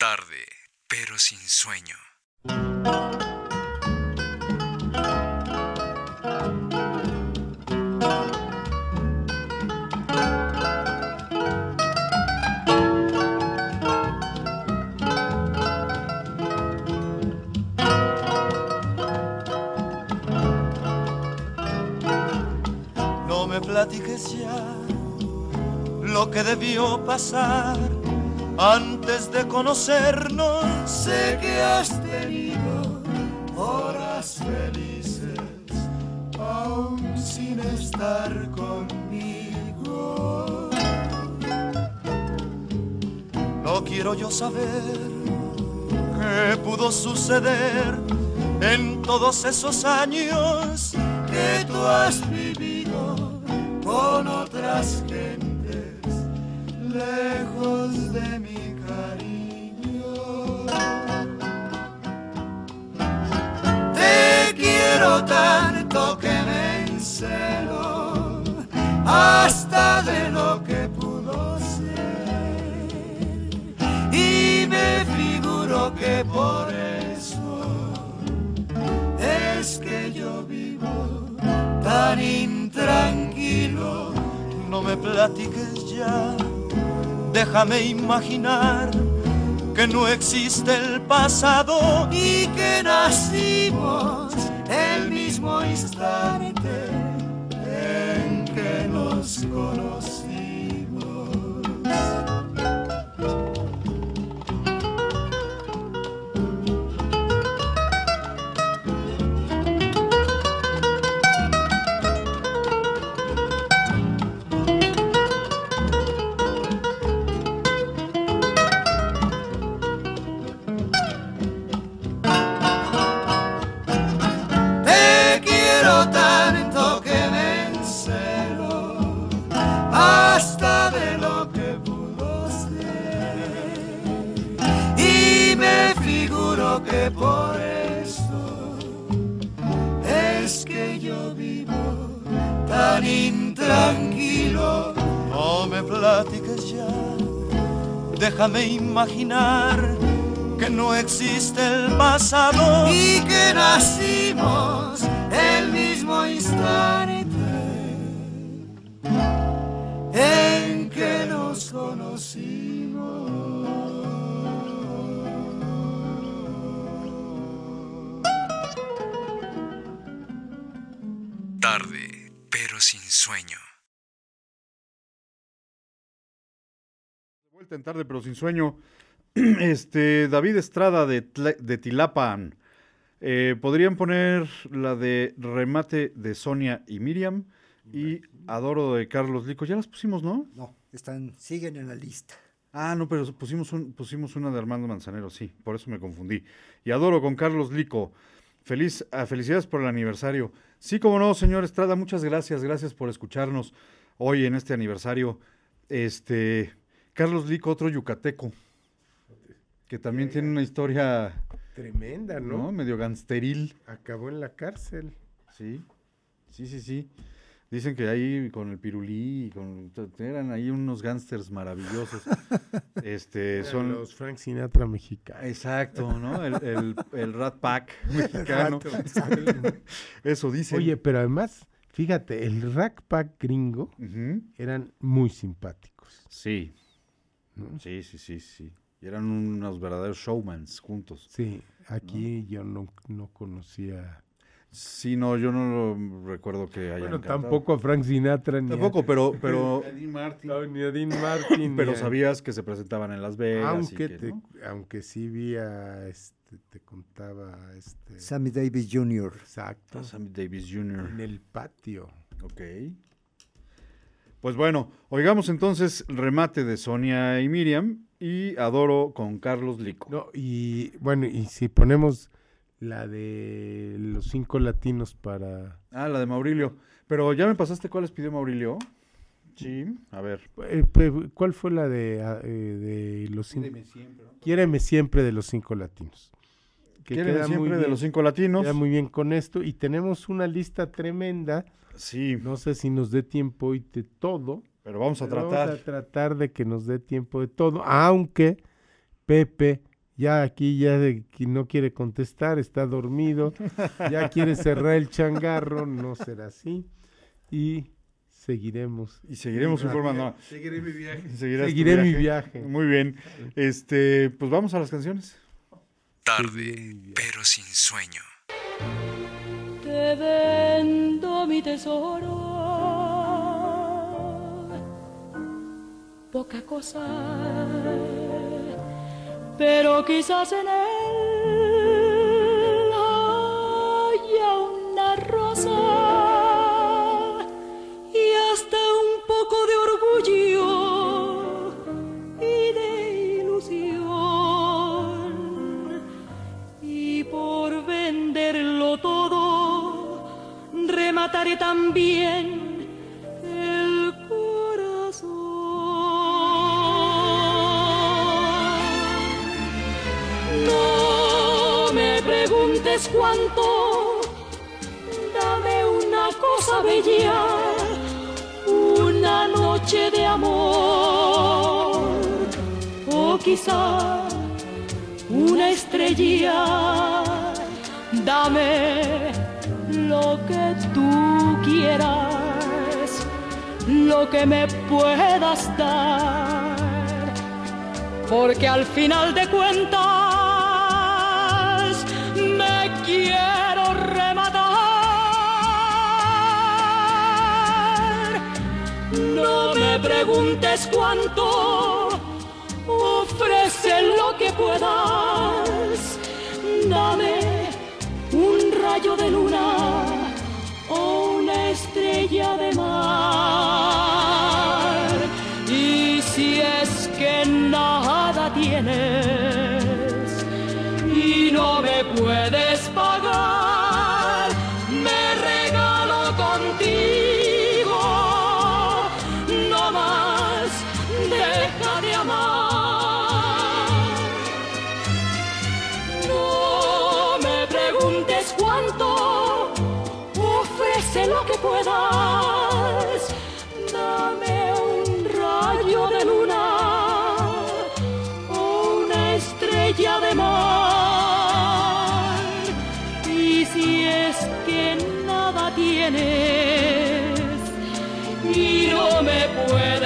Tarde, pero sin sueño. No me platiques ya lo que debió pasar antes de conocernos. Sé que has tenido horas felices, aún sin estar conmigo. No quiero yo saber qué pudo suceder en todos esos años que tú has vivido con otras lejos de mi cariño. Te quiero tanto que me encelo hasta de lo que pudo ser y me figuro que por eso es que yo vivo tan intranquilo. No me platiques ya, déjame imaginar que no existe el pasado y que nacimos el mismo instante en que nos conocimos. Déjame imaginar que no existe el pasado y que nacimos el mismo instante en que nos conocimos. Tarde, pero sin sueño. En tarde, pero sin sueño. Este, David Estrada de, Tla- de Tilapan. Eh, Podrían poner la de Remate de Sonia y Miriam y Adoro de Carlos Lico. Ya las pusimos, ¿no? No, están, siguen en la lista. Ah, no, pero pusimos, un- pusimos una de Armando Manzanero, sí, por eso me confundí. Y Adoro con Carlos Lico. Feliz, ah, felicidades por el aniversario. Sí, como no, señor Estrada, muchas gracias, gracias por escucharnos hoy en este aniversario. Este, Carlos Lico, otro yucateco, que también tiene una historia, Tremenda, ¿no? ¿no? Medio gangsteril. Acabó en la cárcel. Sí, sí, sí, sí. Dicen que ahí con el pirulí, y con, eran ahí unos gángsters maravillosos. Este, Eran son los Frank Sinatra mexicanos. Exacto, ¿no? El, el, el Rat Pack mexicano. Eso dicen. Oye, pero además, fíjate, el Rack Pack gringo eran muy simpáticos. Sí, ¿no? sí, sí, sí, sí. Y eran unos verdaderos showmans juntos. Sí, aquí yo no, no conocía. Sí, no, yo no lo recuerdo que hayan Bueno, cantado. tampoco a Frank Sinatra ni a- Tampoco, pero, pero, ni a Dean Martin. pero ni a- sabías que se presentaban en Las Vegas. y aunque, que, te- ¿no? aunque sí vi a, este, te contaba, este, Sammy Davis Jr. exacto, Ah, Sammy Davis Jr. en el patio. Ok. Pues bueno, oigamos entonces remate de Sonia y Miriam y Adoro con Carlos Lico. No, y bueno, y si ponemos la de los cinco latinos para... Ah, la de Maurilio. Pero ya me pasaste cuáles pidió Maurilio. Sí, a ver. eh, ¿Cuál fue la de, ah, eh, de los cinco? Quiéreme siempre de los cinco latinos. Que muy siempre de los cinco latinos. Queda muy bien con esto. Y tenemos una lista tremenda. Sí, No sé si nos dé tiempo hoy de todo. pero vamos a pero tratar. Vamos a tratar de que nos dé tiempo de todo. Aunque Pepe ya aquí ya de que no quiere contestar, está dormido, ya quiere cerrar el changarro, no será así. Y seguiremos. Y seguiremos informando. Seguiré mi viaje. Seguirás Seguiré mi viaje. Muy bien. Este, pues vamos a las canciones. Tarde, pero sin sueño. Te vendo mi tesoro. Poca cosa, pero quizás en él haya una rosa remataré también el corazón. No me preguntes cuánto, dame una cosa bella, una noche de amor, o quizá una estrella. Dame lo que tú quieras, lo que me puedas dar, porque al final de cuentas me quiero rematar. No me preguntes cuánto, ofrece lo que puedas, dame un rayo de luna estrella de mar. Y si es que nada tienes estrella de mar. Y si es que nada tienes y no me puedes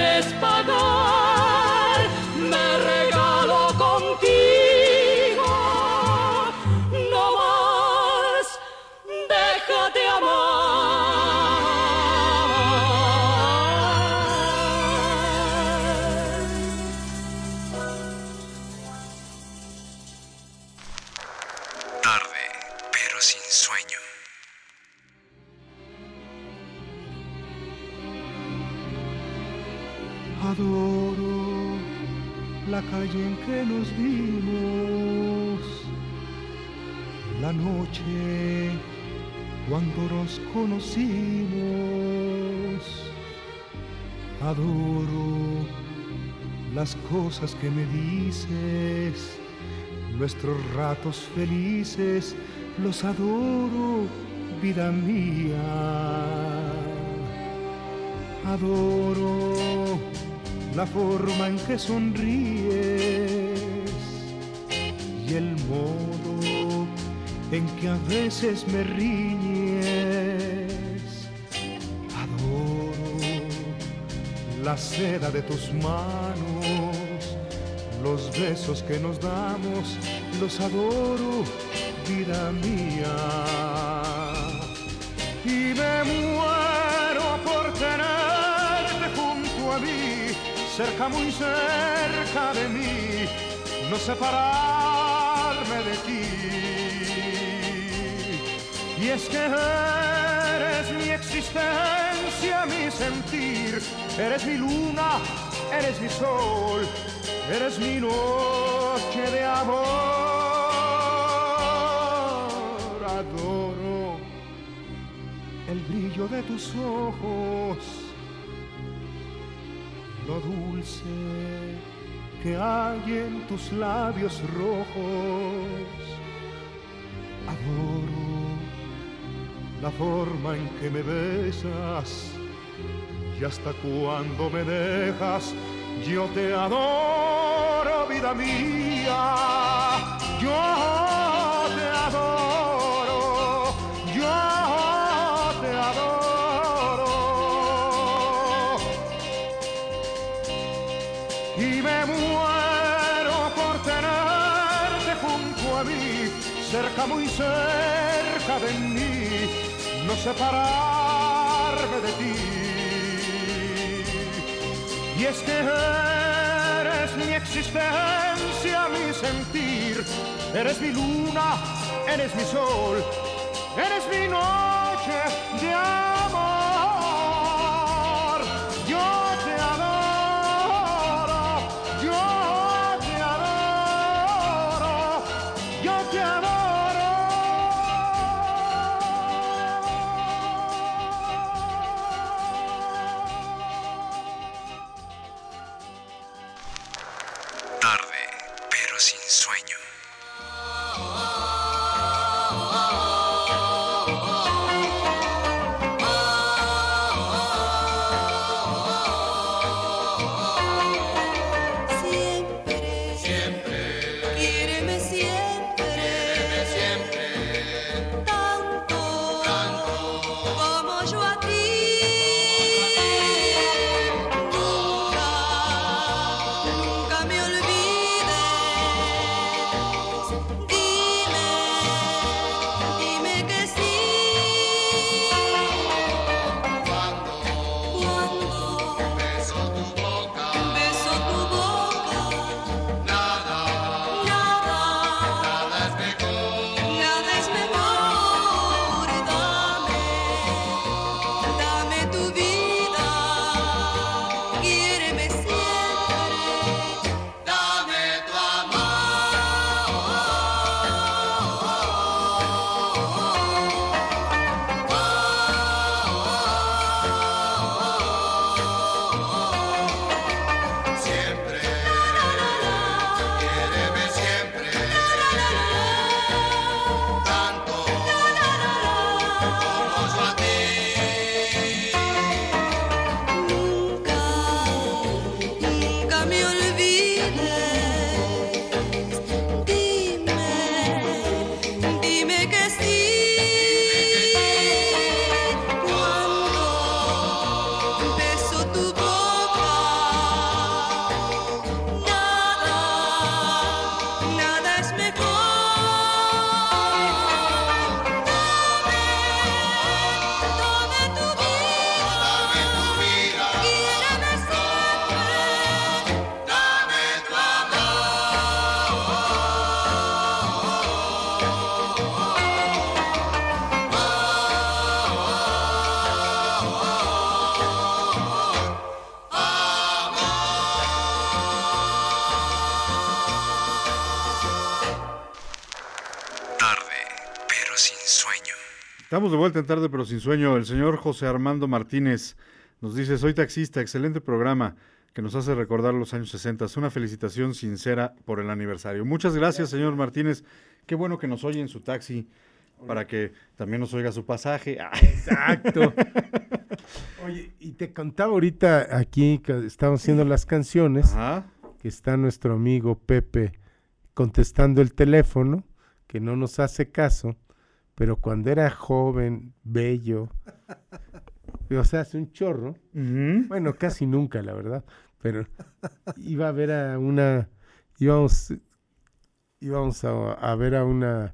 conocimos. Adoro las cosas que me dices, nuestros ratos felices, los adoro, vida mía adoro la forma en que sonríes y el modo en que a veces me riñes. La seda de tus manos, los besos que nos damos, los adoro, vida mía. Y me muero por tenerte junto a mí, cerca, muy cerca de mí, no separarme de ti. Y es que existencia, mi sentir, eres mi luna, eres mi sol, eres mi noche de amor. Adoro el brillo de tus ojos, lo dulce que hay en tus labios rojos. Adoro la forma en que me besas y hasta cuando me dejas, yo te adoro, vida mía. yo te adoro, yo te adoro. Y me muero por tenerte junto a mí, cerca, muy cerca de mí, separarme de ti. Y es que eres mi existencia, mi sentir, eres mi luna, eres mi sol, eres mi noche de amor. Estamos de vuelta en tarde, pero sin sueño. El señor José Armando Martínez nos dice, soy taxista, excelente programa que nos hace recordar los años 60. Una felicitación sincera por el aniversario. Muchas gracias, señor Martínez. Qué bueno que nos oye en su taxi para que también nos oiga su pasaje. Ah, Exacto. Oye, y te contaba ahorita aquí que estamos haciendo las canciones, Ajá. que está nuestro amigo Pepe contestando el teléfono, que no nos hace caso, pero cuando era joven, bello, o sea, hace un chorro, bueno, casi nunca, la verdad, pero iba a ver a una, íbamos, íbamos a, a ver a una,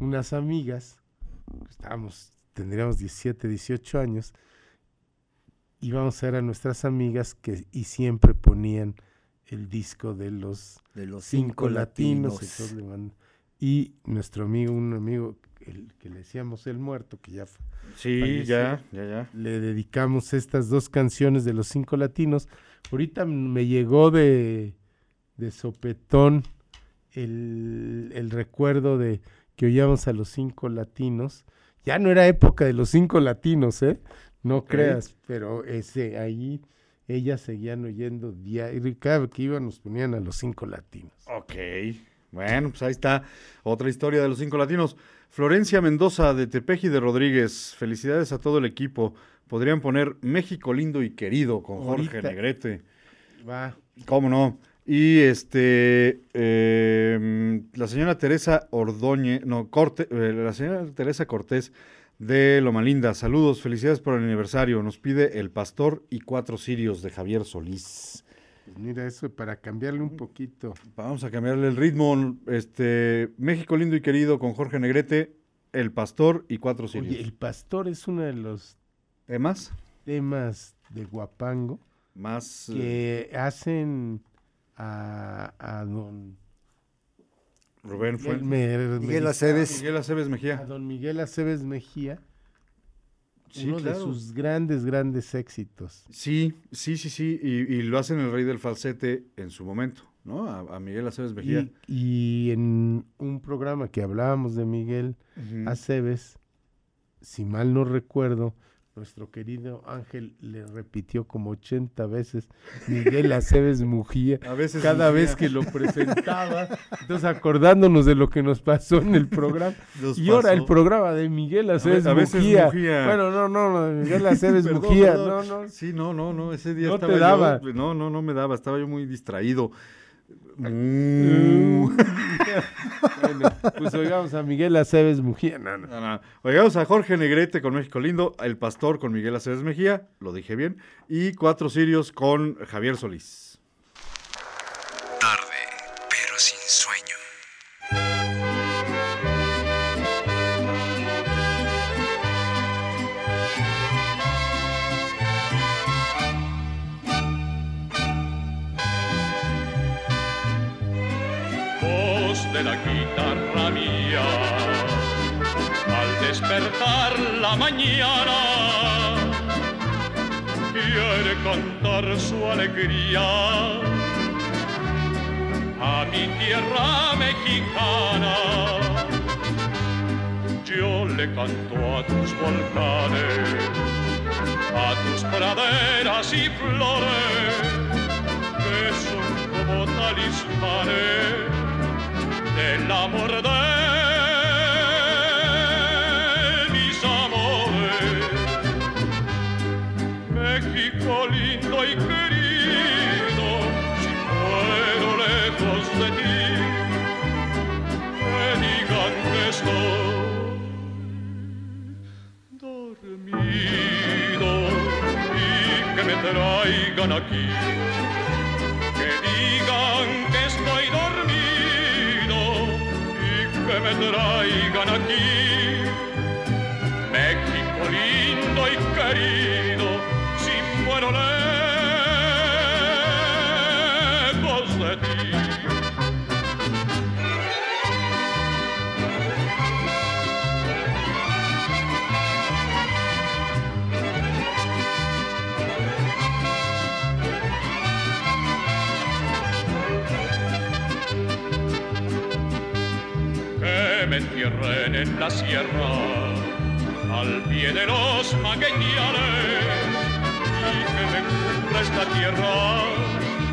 unas amigas, estábamos, tendríamos 17, 18 años, íbamos a ver a nuestras amigas que y siempre ponían el disco de los De los cinco, cinco latinos, latinos. y nuestro amigo, un amigo el que le decíamos el muerto, que ya fue- Sí, Falleció. ya, ya, ya. le dedicamos estas dos canciones de los cinco latinos. Ahorita me llegó de, de sopetón el, el recuerdo de que oíamos a los cinco latinos. Ya no era época de los cinco latinos, ¿eh? No creas, pero ese ahí ellas seguían oyendo diario. Cada vez que iban nos ponían a los cinco latinos. Ok. Bueno, pues ahí está otra historia de los cinco latinos. Florencia Mendoza de Tepeji de Rodríguez. Felicidades a todo el equipo. Podrían poner México lindo y querido con Jorge Ahorita. Negrete. Va. ¿Cómo no? Y este, eh, la señora Teresa Ordóñez, no, Corte, eh, la señora Teresa Cortés de Loma Linda. Saludos, felicidades por el aniversario. Nos pide El Pastor y Cuatro Sirios de Javier Solís. Pues mira, eso para cambiarle un poquito. Vamos a cambiarle el ritmo. Este, México lindo y querido con Jorge Negrete, El Pastor y Cuatro Sirios. Oye, el pastor es uno de los ¿Temas? temas de Guapango Más. eh, que hacen a, a don Rubén fue. Miguel, Me- Miguel Me- Aceves. Miguel Aceves a Mejía. don Miguel Aceves Mejía, Sí, uno de sus grandes, grandes éxitos. Sí, sí, sí, sí. Y, y lo hacen el rey del falsete en su momento, ¿no? A, a Miguel Aceves Mejía. Y, y en un programa que hablábamos de Miguel. Aceves, si mal no recuerdo, nuestro querido Ángel le repitió como 80 veces Miguel Aceves Mujía. A veces Cada vez que lo presentaba, entonces acordándonos de lo que nos pasó en el programa. nos Y ahora el programa de Miguel Aceves a veces Mujía. Mujía. Bueno, no, no, no, Miguel Aceves Perdón, Mujía. No, no. Sí, no, no, no, ese día No te estaba yo- daba. no, no, no me daba, estaba yo muy distraído. Mm. Bueno, pues oigamos a Miguel Aceves Mujía. No, no. No, no. Oigamos a Jorge Negrete con México Lindo, El Pastor con Miguel Aceves Mejía, lo dije bien, y Cuatro Sirios con Javier Solís. Tarde, pero sin sueño. La mañana, quiere cantar su alegría a mi tierra mexicana. Yo le canto a tus volcanes, a tus praderas y flores que son como talismanes del amor de que digan que estoy dormido y que me traigan aquí. En la sierra al pie de los magueñales y que me cubra esta tierra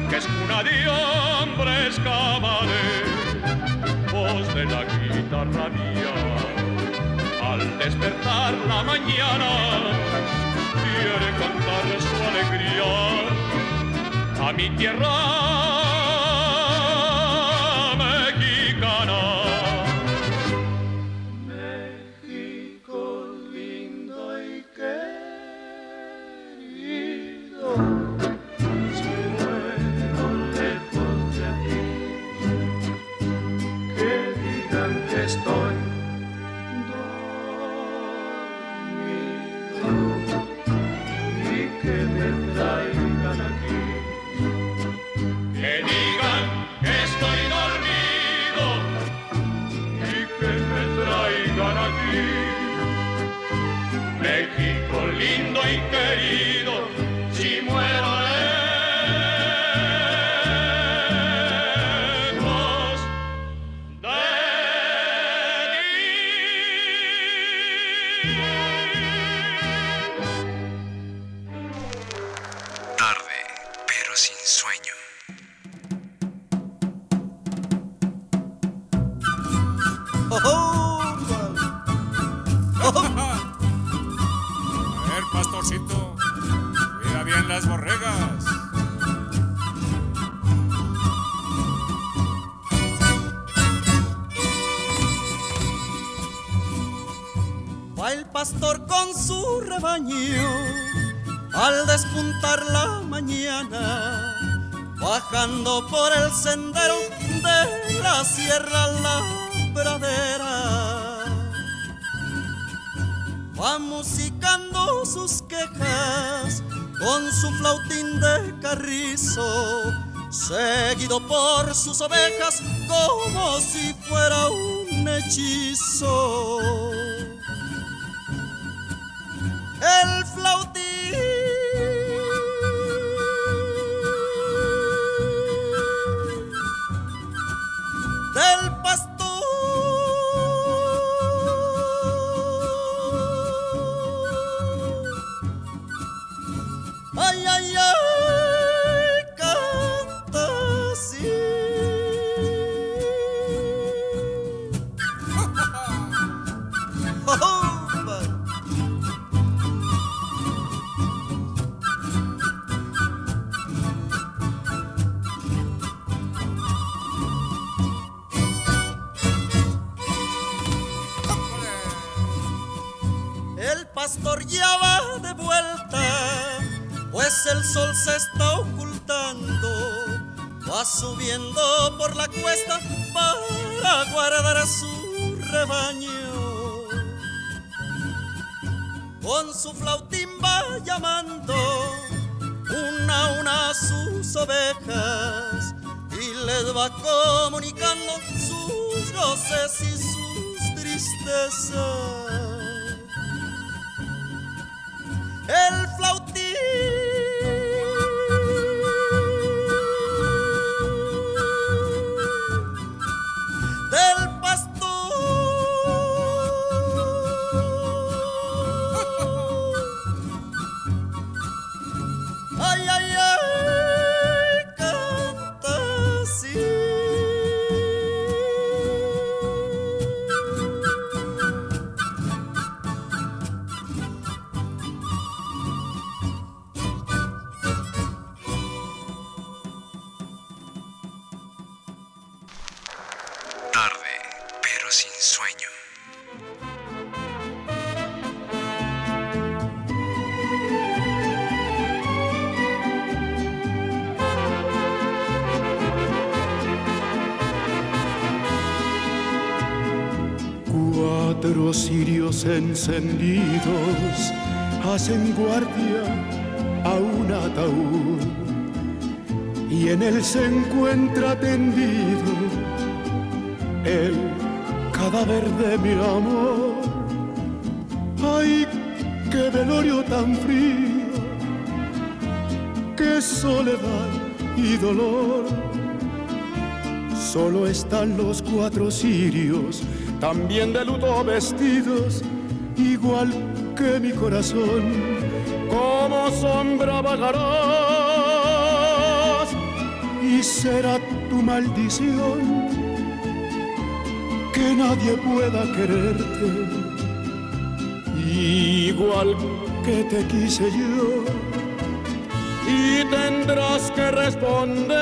que es cuna de hombres cabales. Voz de la guitarra mía al despertar la mañana quiere cantar su alegría a mi tierra pastor con su rebaño al despuntar la mañana, bajando por el sendero de la sierra la pradera. Va musicando sus quejas con su flautín de carrizo, seguido por sus ovejas como si fuera un hechizo. El flautín del el sol se está ocultando. Va subiendo por la cuesta para guardar a su rebaño. Con su flautín va llamando una a una a sus ovejas y les va comunicando sus goces y sus tristezas. El flautín sin sueño. Cuatro cirios encendidos hacen guardia a un ataúd y en él se encuentra tendido el cadáver de mi amor. Ay, qué velorio tan frío, qué soledad y dolor. Solo están los cuatro cirios, también de luto vestidos, igual que mi corazón. Como sombra vagarás y será tu maldición que nadie pueda quererte, igual que te quise yo. Y tendrás que responder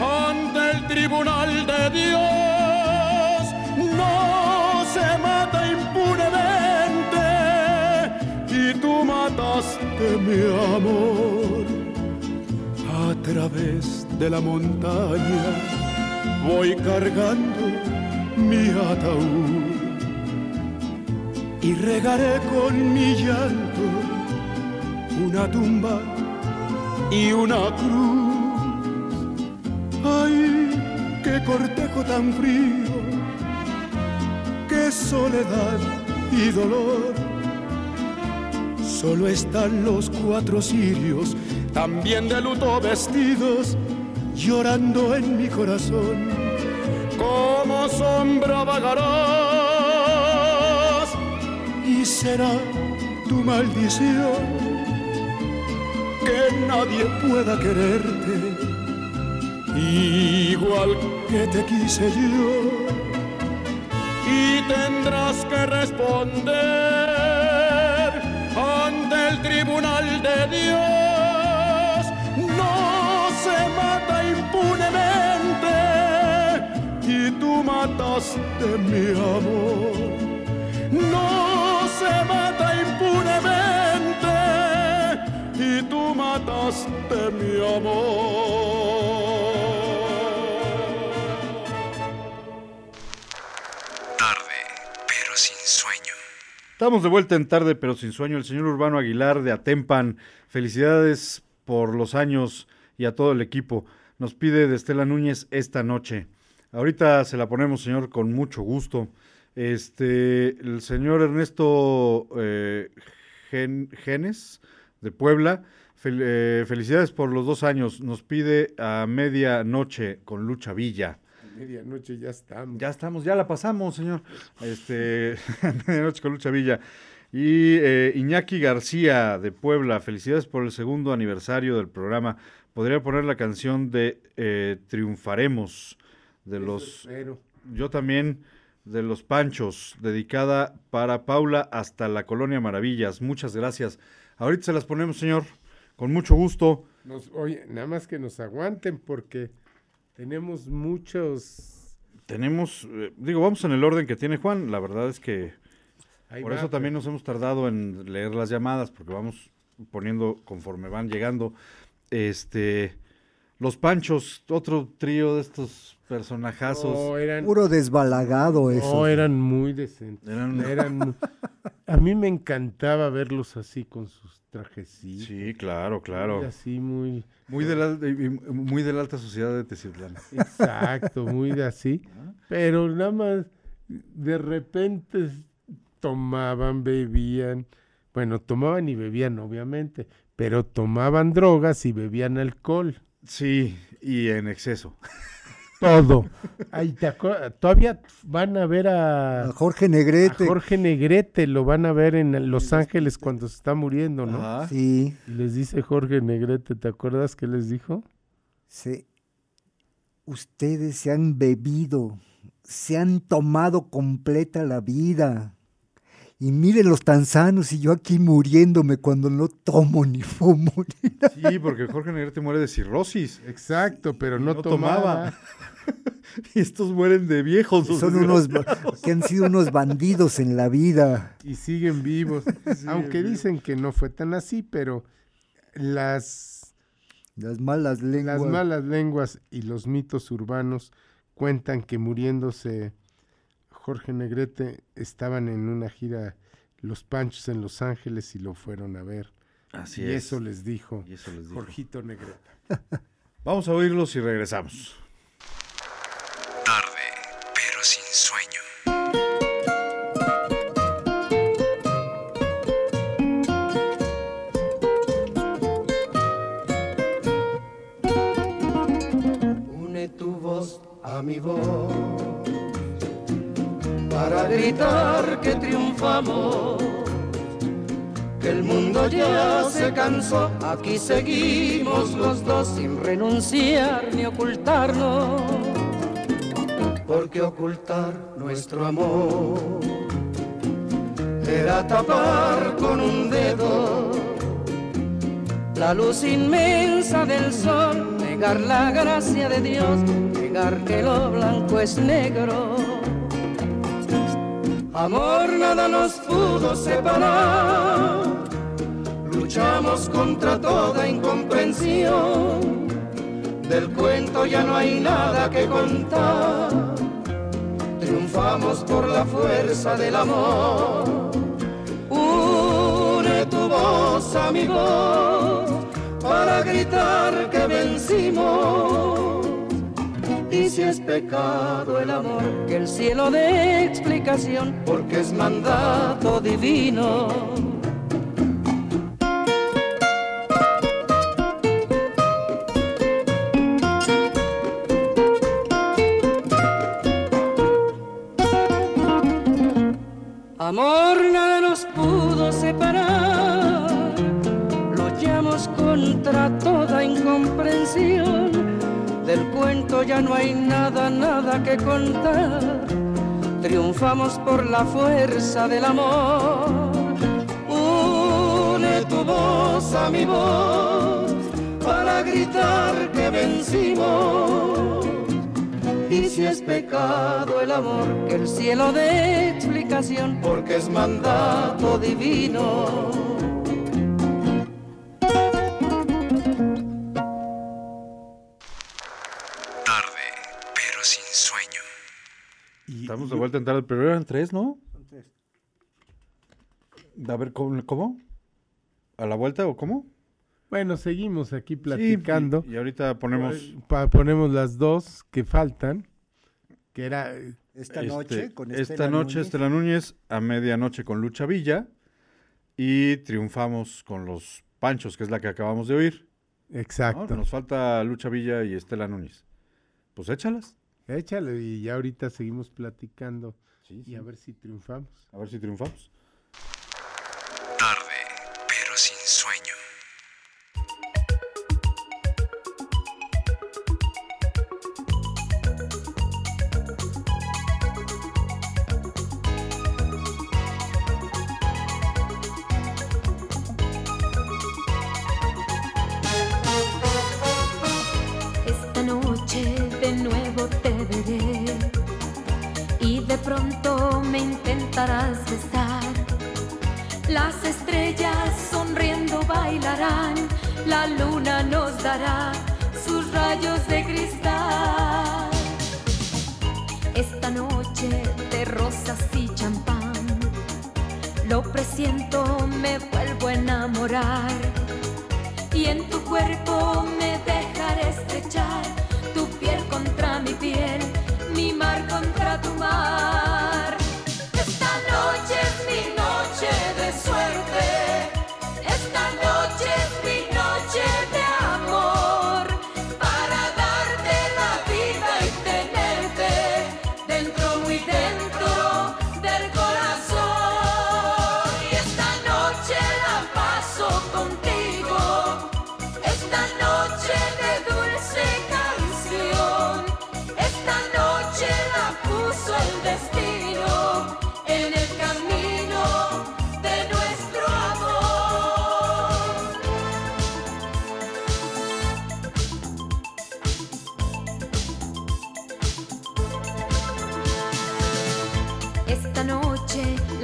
ante el tribunal de Dios. No se mata impunemente y tú mataste mi amor a través de la montaña voy cargando mi ataúd y regaré con mi llanto una tumba y una cruz. Ay, qué cortejo tan frío, qué soledad y dolor. Solo están los cuatro cirios, también de luto vestidos, llorando en mi corazón. Como sombra vagarás y será tu maldición que nadie pueda quererte igual que te quise yo. Y tendrás que responder ante el tribunal de Dios mataste mi amor no se mata impunemente y tú mataste mi amor. Tarde, pero sin sueño. Estamos de vuelta en tarde, pero sin sueño. El señor Urbano Aguilar de Atempan. Felicidades por los años y a todo el equipo. Nos pide de Estela Núñez esta noche. Ahorita se la ponemos, señor, con mucho gusto. Este, el señor Ernesto eh, Gen- Genes de Puebla. fel- eh, felicidades por los dos años. Nos pide a medianoche con Lucha Villa. Medianoche ya estamos. Ya estamos, ya la pasamos, señor. Este, Medianoche con Lucha Villa. Y eh, Iñaki García de Puebla, felicidades por el segundo aniversario del programa. Podría poner la canción de eh, Triunfaremos de los. Yo también de los Panchos, dedicada para Paula hasta la Colonia Maravillas. Muchas gracias. Ahorita se las ponemos, señor, con mucho gusto. nos, oye, nada más que nos aguanten porque tenemos muchos. Tenemos, eh, digo, vamos en el orden que tiene Juan. La verdad es que ahí Por va, eso también nos hemos tardado en leer las llamadas, porque vamos poniendo conforme van llegando. Este, los Panchos, otro trío de estos personajazos. No, eran, Puro desbalagado eso. no, eran muy decentes. Eran- Eran, a mí me encantaba verlos así con sus trajecitos. Sí, claro, muy claro. Así muy. Muy de, la, muy de la alta sociedad de Teciutlán. Exacto, muy de así. Pero nada más, de repente tomaban, bebían. Bueno, tomaban y bebían, obviamente, pero tomaban drogas y bebían alcohol. Sí, y en exceso. Todo. Ay, ¿te Todavía van a ver a, A Jorge a Negrete. Jorge Negrete, lo van a ver en Los Ángeles cuando se está muriendo, ¿no? Ajá. Sí, Y les dice Jorge Negrete, ¿te acuerdas qué les dijo? sí. Ustedes se han bebido, se han tomado completa la vida. Y mírenlos tan sanos y yo aquí muriéndome cuando no tomo ni fumo. ni nada. Sí, porque Jorge Negrete muere de cirrosis. Exacto, pero y no, no tomaba. tomaba. Y estos mueren de viejos. los Son unos que han sido unos bandidos en la vida. y siguen vivos. Aunque dicen que no fue tan así, pero las, Las malas lenguas. las malas lenguas y los mitos urbanos cuentan que muriéndose Jorge Negrete estaban en una gira Los Panchos en Los Ángeles y lo fueron a ver. Así y es. eso les dijo Y eso les dijo. Jorgito Negrete. Vamos a oírlos y regresamos. Tarde, pero sin sueño. Une tu voz a mi voz gritar que triunfamos, que el mundo ya se cansó, aquí seguimos los dos sin renunciar ni ocultarnos, porque ocultar nuestro amor era tapar con un dedo la luz inmensa del sol, negar la gracia de Dios, negar que lo blanco es negro. Amor nada nos pudo separar, luchamos contra toda incomprensión, del cuento ya no hay nada que contar, triunfamos por la fuerza del amor. Une tu voz a mi voz para gritar que vencimos. Y si es pecado el amor, que el cielo dé explicación, porque es mandato divino. Amor nada nos pudo separar, luchamos contra toda incomprensión. Ya no hay nada, nada que contar. Triunfamos por la fuerza del amor. Une tu voz a mi voz para gritar que vencimos. Y si es pecado el amor, que el cielo dé explicación, porque es mandato divino. Estamos de vuelta en tarde, pero eran tres, ¿no? A ver, ¿cómo? cómo? ¿A la vuelta o cómo? Bueno, seguimos aquí Sí, platicando. y, y ahorita ponemos... Pa- ponemos las dos que faltan, que era Esta este, noche con esta Estela noche Núñez. Estela Núñez, a medianoche con Lucha Villa y triunfamos con los Panchos, que es la que acabamos de oír. ¿no? exacto. Nos falta Lucha Villa y Estela Núñez. Pues échalas. Échale y ya ahorita seguimos platicando Sí, y a ver si triunfamos. A ver si triunfamos. Tarde, pero sin sueño. De cristal. Esta noche de rosas y champán, lo presiento, me vuelvo a enamorar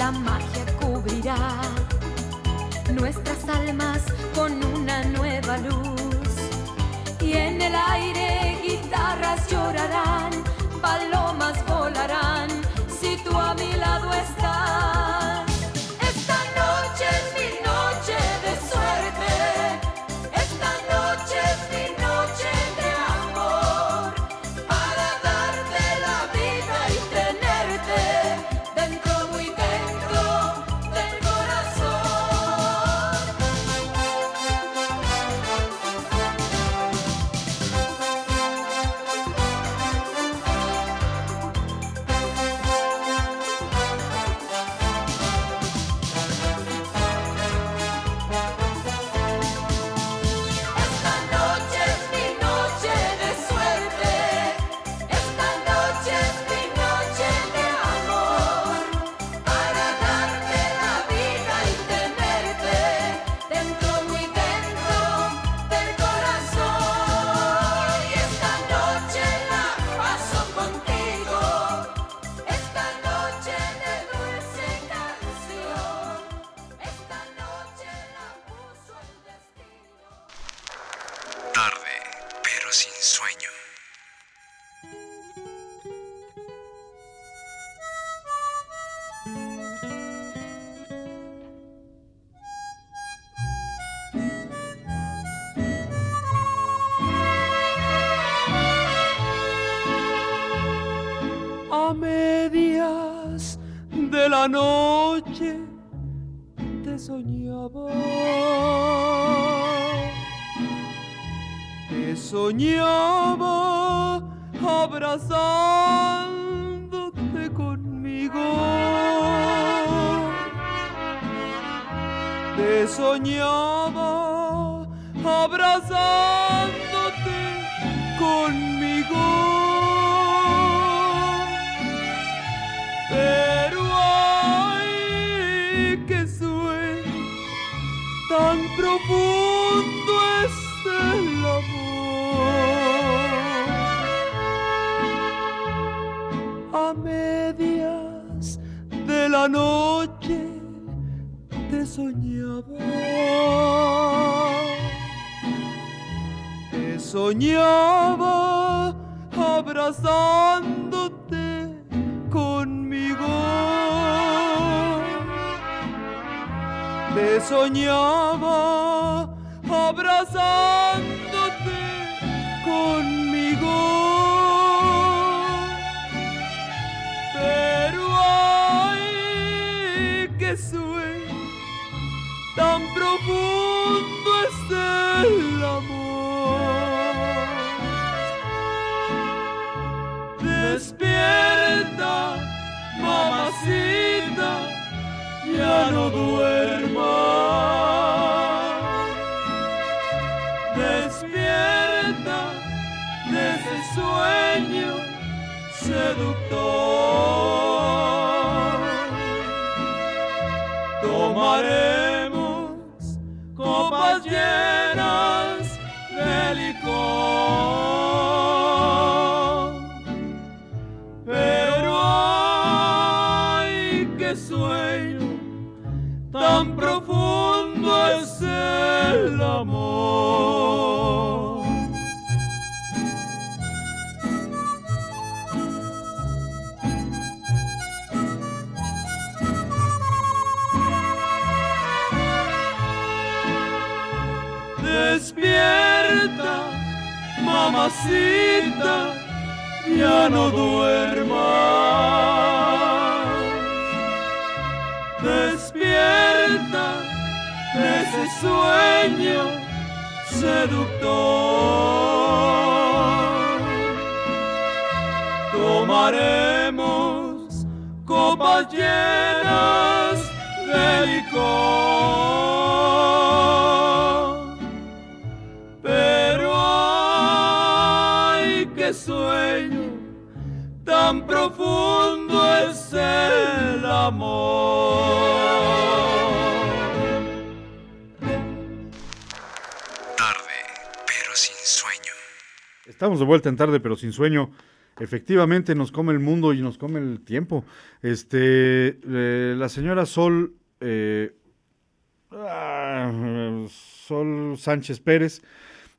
la magia cubrirá nuestras almas con una nueva luz. Y en el aire guitarras llorarán, soñaba abrazándote conmigo. Te soñaba abrazándote ya no el amor. Tarde, pero sin sueño. Estamos de vuelta en tarde, pero sin sueño. Efectivamente, nos come el mundo y nos come el tiempo. Este, eh, la señora Sol, eh, ah, Sol Sánchez Pérez,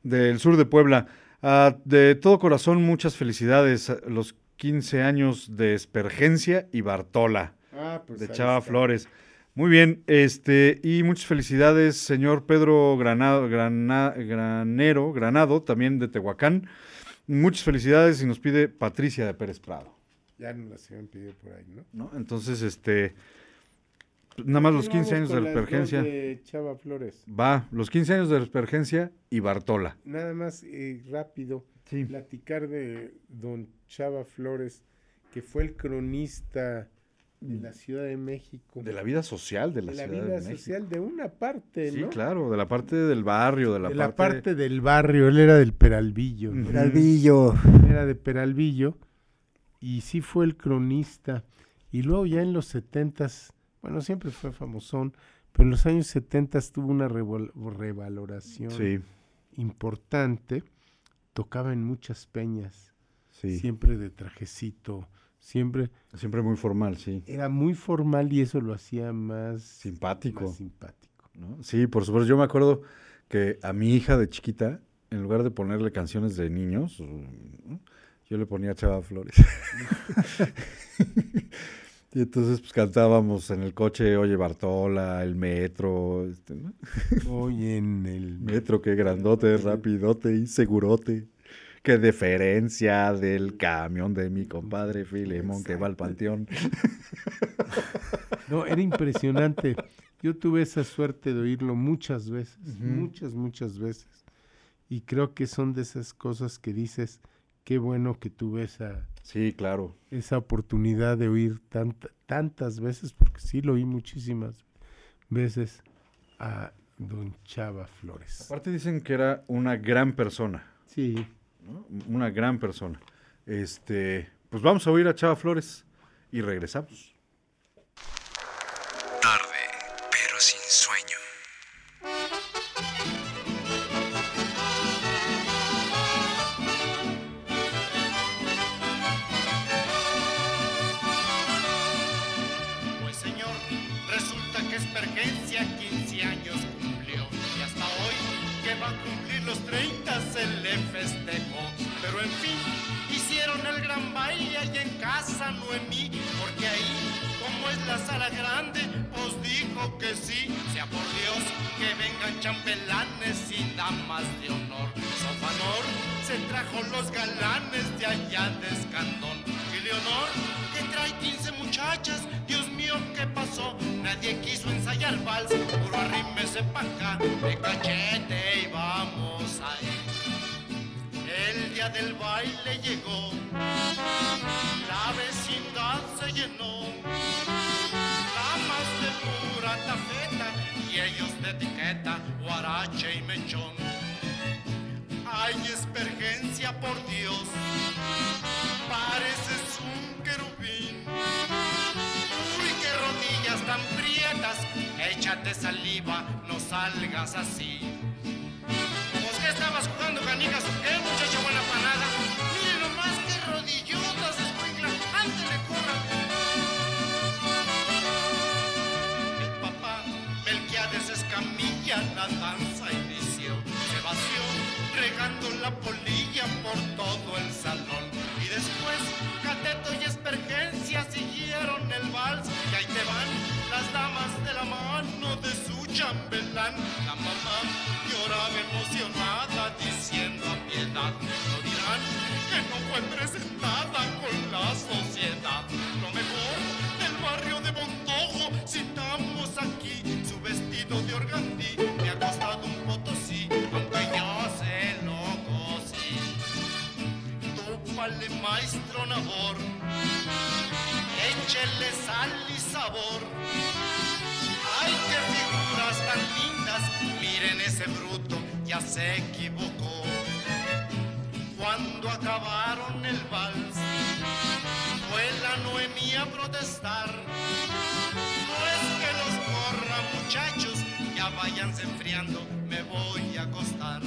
del sur de Puebla. Ah, de todo corazón, muchas felicidades. a Los 15 años de Espergencia y Bartola Ah, pues de Chava está. Flores. Muy bien, este, y muchas felicidades, señor Pedro Granado, Grana- Granero, Granado, también de Tehuacán. Muchas felicidades y nos pide Patricia de Pérez Prado. Ya no las habían pedido por ahí, ¿no? ¿no? Entonces, este, nada más los 15 años de dos Espergencia. de Chava Flores. Va, los 15 años de Espergencia y Bartola. Nada más eh, rápido Sí. platicar de don Chava Flores, que fue el cronista de la Ciudad de México. De la vida social de la, de la Ciudad vida de México. social de una parte, Sí, claro, de la parte del barrio, de la, de la parte... parte del barrio, él era del Peralvillo. Peralvillo. era de Peralvillo y sí fue el cronista. Y luego ya en los setentas, bueno, siempre fue famosón, pero en los años setentas tuvo una revaloración Sí, importante. Tocaba en muchas peñas, sí. siempre de trajecito, siempre Siempre muy formal, sí. era muy formal y eso lo hacía más Simpático. más simpático. ¿no? Sí, por supuesto. Yo me acuerdo que a mi hija de chiquita, en lugar de ponerle canciones de niños, yo le ponía Chava Flores. y entonces pues cantábamos en el coche, oye Bartola, el metro, este, ¿no? Hoy en el metro, qué grandote, rapidote y segurote. Qué deferencia del camión de mi compadre Filemón que va al panteón. No, era impresionante. Yo tuve esa suerte de oírlo muchas veces, muchas, muchas veces. Y creo que son de esas cosas que dices, qué bueno que tuve esa, Sí, claro. esa oportunidad de oír tanta- tantas veces, porque sí lo oí muchísimas veces a don Chava Flores. Aparte dicen que era una gran persona. Sí, ¿no? Una gran persona. Este, pues vamos a oír a Chava Flores y regresamos. La sala grande, os dijo que sí, sea por Dios que vengan chambelanes y damas de honor. Sofanor se trajo los galanes de allá de Escandón. Y Leonor, que trae 15 muchachas, Dios mío, ¿qué pasó? Nadie quiso ensayar vals, puro arrímese pa' acá, de cachete y vamos ahí. El día del baile llegó, la vecindad se llenó, y ellos de etiqueta, guarache y mechón. Hay espergencia por Dios, pareces un querubín. Uy, qué rodillas tan prietas, échate saliva, no salgas así. ¿Pues qué estabas jugando canicas o qué, muchacha buena panada? La danza inició, se vació regando la polilla por todo el salón. Y después Cateto y Espergencia siguieron el vals y ahí te van las damas de la mano de su chambelán. La mamá lloraba emocionada diciendo a piedad, no dirán que no fue presentada con la sociedad. Vestido de organdí, me ha costado un potosí, aunque yo se lo cocí. Tópale maestro Nabor, échele sal y sabor. ¡Ay, qué figuras tan lindas! Miren ese bruto, ya se equivocó. Cuando acabaron el vals, fue la Noemí a protestar. Muchachos, ya váyanse enfriando, me voy a acostar.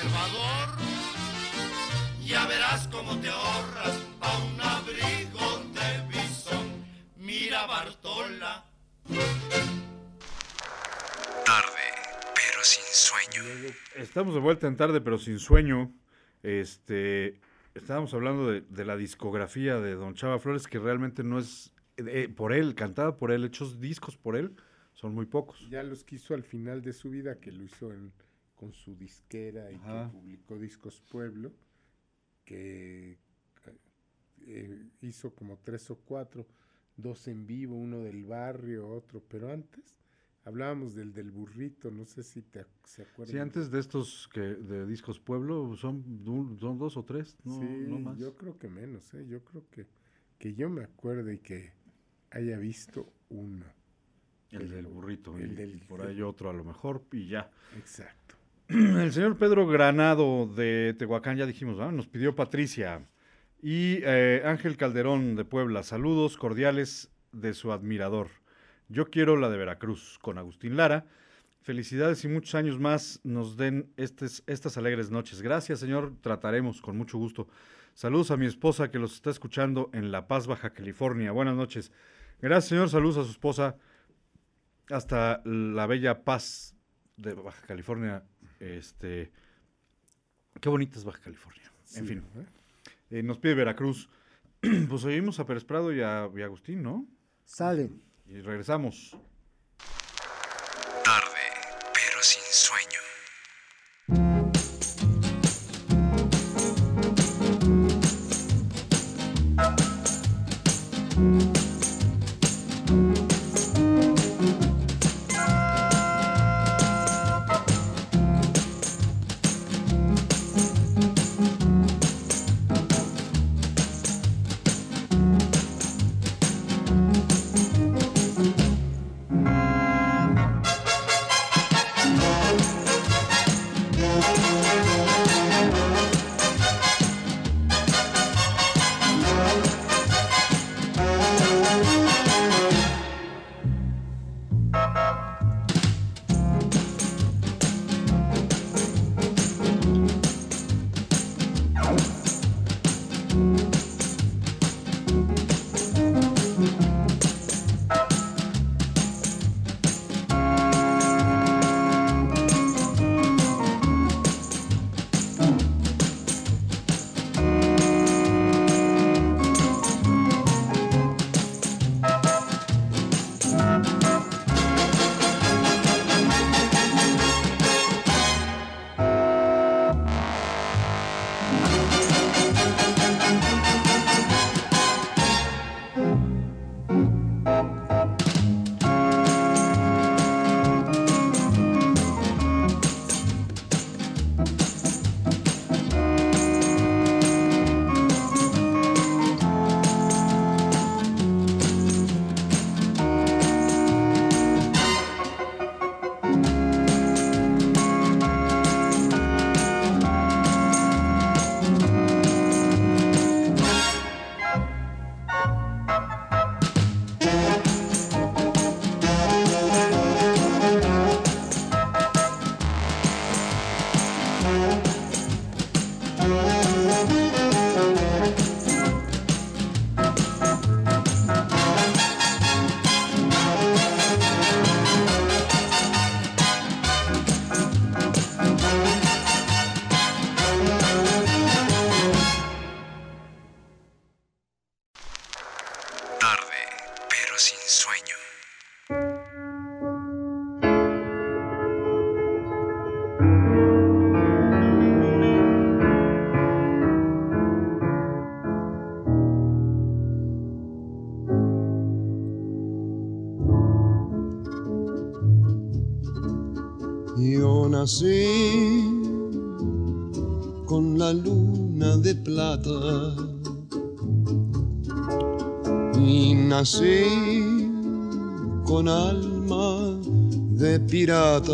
Conservador. Ya verás cómo te ahorras a un abrigo de bisón. Mira Bartola. Tarde, pero sin sueño. Estamos de vuelta en tarde, pero sin sueño. Este, estábamos hablando de, de la discografía de Don Chava Flores, que realmente no es eh, por él, cantada por él, hechos discos por él, son muy pocos. Ya los quiso al final de su vida, que lo hizo en- con su disquera y Ajá. que publicó Discos Pueblo, que eh, hizo como tres o cuatro, dos en vivo, uno del barrio, otro, pero antes hablábamos del del burrito, no sé si te se acuerdan. Sí, antes de estos que de discos Pueblo son, son dos o tres, no, sí, no más. yo creo que menos, ¿eh? yo creo que, que yo me acuerdo y que haya visto uno. El del burrito. El y del- por ahí otro a lo mejor y ya. Exacto. El señor Pedro Granado de Tehuacán, ya dijimos, ¿no? nos pidió Patricia. Y eh, Ángel Calderón de Puebla, saludos cordiales de su admirador. Yo quiero la de Veracruz con Agustín Lara. Felicidades y muchos años más nos den estas alegres noches. Gracias, señor. Trataremos con mucho gusto. Saludos a mi esposa que los está escuchando en La Paz, Baja California. Buenas noches. Gracias, señor. Saludos a su esposa hasta la bella Paz de Baja California. Este, qué bonita es Baja California. en fin, ¿eh? Eh, nos pide Veracruz. pues oímos a Pérez Prado y a, y a Agustín, ¿no? Sale. Y regresamos. Y nací con alma de pirata.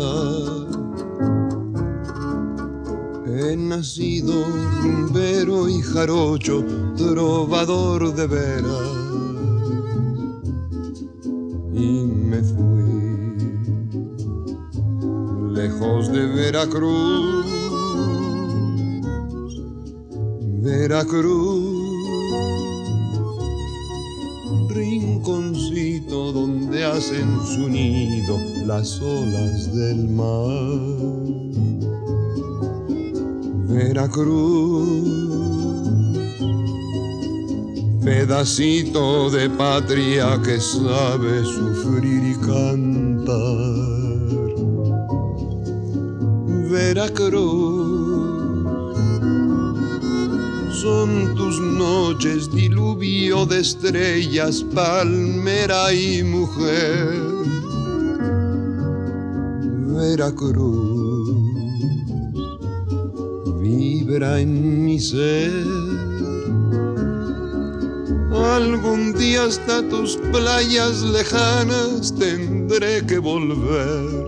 He nacido rumbero y jarocho, trovador de veras y me fui lejos de Veracruz, Veracruz, pedacito de patria que sabe sufrir y cantar. Veracruz, son tus noches diluvio de estrellas, palmera y mujer. Veracruz, vibra en mi ser Algún día hasta tus playas lejanas tendré que volver.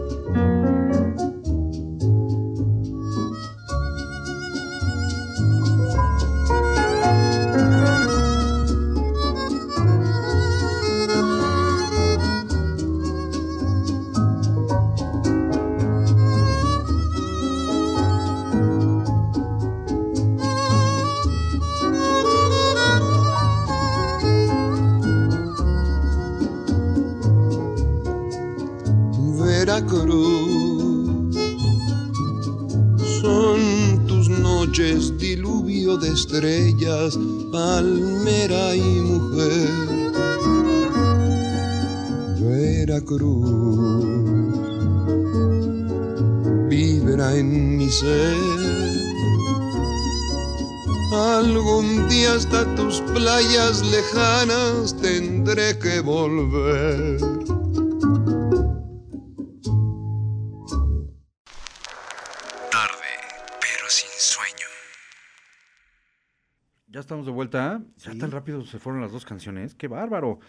Rápido se fueron las dos canciones. Qué bárbaro.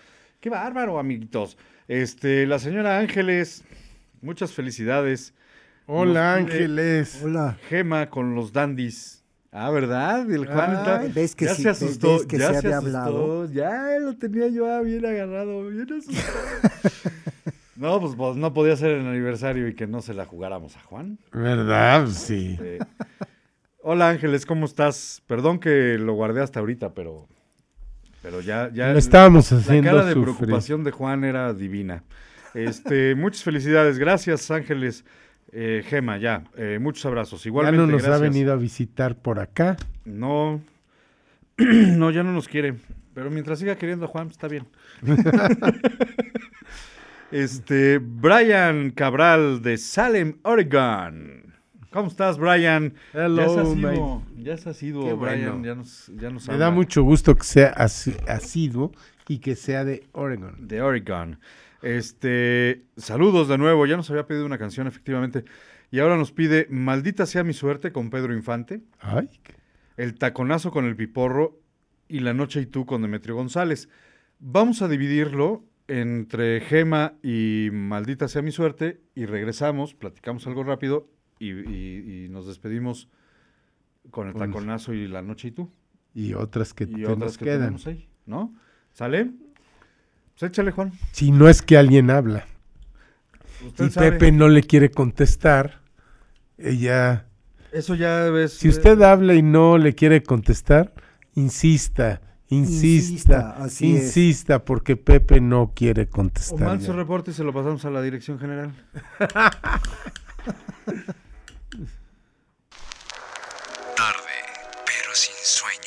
Qué bárbaro, amiguitos. Este, la señora Ángeles, muchas felicidades. Hola, Nos Ángeles. Hola. Gema con los dandies. Ah, ¿verdad? El Juan Ay, está- ¿ves que ya sí- se asustó. ves que ya se se había asustó. hablado? Ya lo tenía yo ah, bien agarrado, bien asustado. no, pues, pues, no podía ser el aniversario y que no se la jugáramos a Juan. ¿Verdad? Sí. Eh, Hola Ángeles, ¿cómo estás? Perdón que lo guardé hasta ahorita, pero, pero ya, ya Lo estábamos la haciendo cara de sufrir. preocupación de Juan era divina. Este, muchas felicidades, gracias Ángeles, Eh, Gema, ya, eh, muchos abrazos. Ya Igualmente, no nos ha venido a visitar por acá. No, no, ya no nos quiere. Pero mientras siga queriendo a Juan, está bien. este, Brian Cabral de Salem, Oregon. ¿Cómo estás, Brian? Hello, ya se ha sido, ya se ha sido, Brian. bueno. Ya nos, ya nos Me da mucho gusto que sea asi- asiduo y que sea de Oregon. De Oregon. Este, saludos de nuevo. Ya nos había pedido una canción, efectivamente. Y ahora nos pide Maldita sea mi suerte con Pedro Infante. Ay, El taconazo con el piporro y La noche y tú con Demetrio González. Vamos a dividirlo entre Gema y Maldita sea mi suerte y regresamos, platicamos algo rápido y, y- y nos despedimos con el Con- taconazo y La noche y tú. y otras que Y otras que quedan. tenemos ahí, ¿no? ¿Sale? Pues échale, Juan. Si no es que alguien habla Usted y sabe. Pepe no le quiere contestar, ella... Eso ya ves. Si usted habla y no le quiere contestar, insista, insista, Insista, insista, porque Pepe no quiere O contestar. mande su ya. reporte y se lo pasamos a la dirección general. pero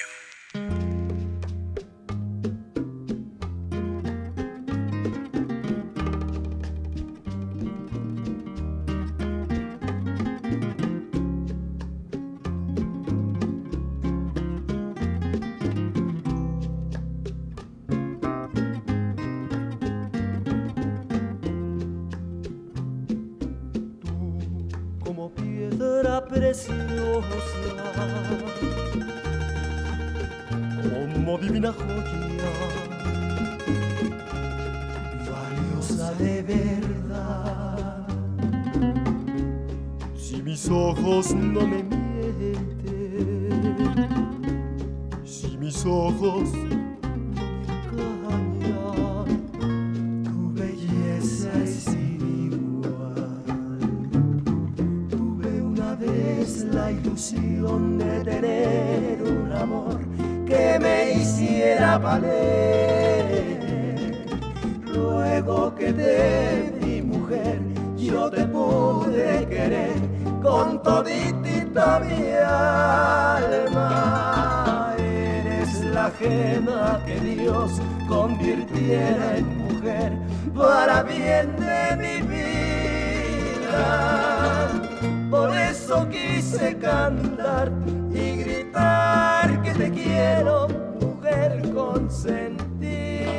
consentida.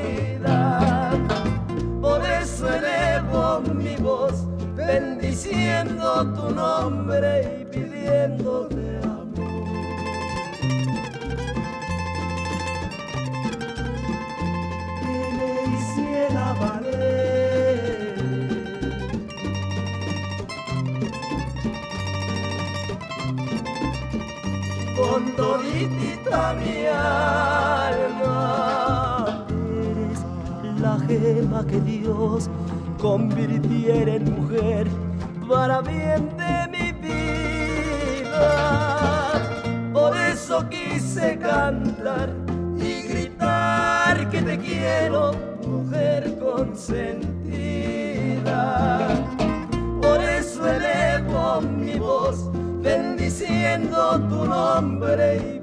Por eso elevo mi voz, bendiciendo tu nombre y pidiéndote amor. Que me hiciera valer. Con toditita mi alma que Dios convirtiera en mujer para bien de mi vida. Por eso quise cantar y gritar que te quiero, mujer consentida. Por eso elevo mi voz, bendiciendo tu nombre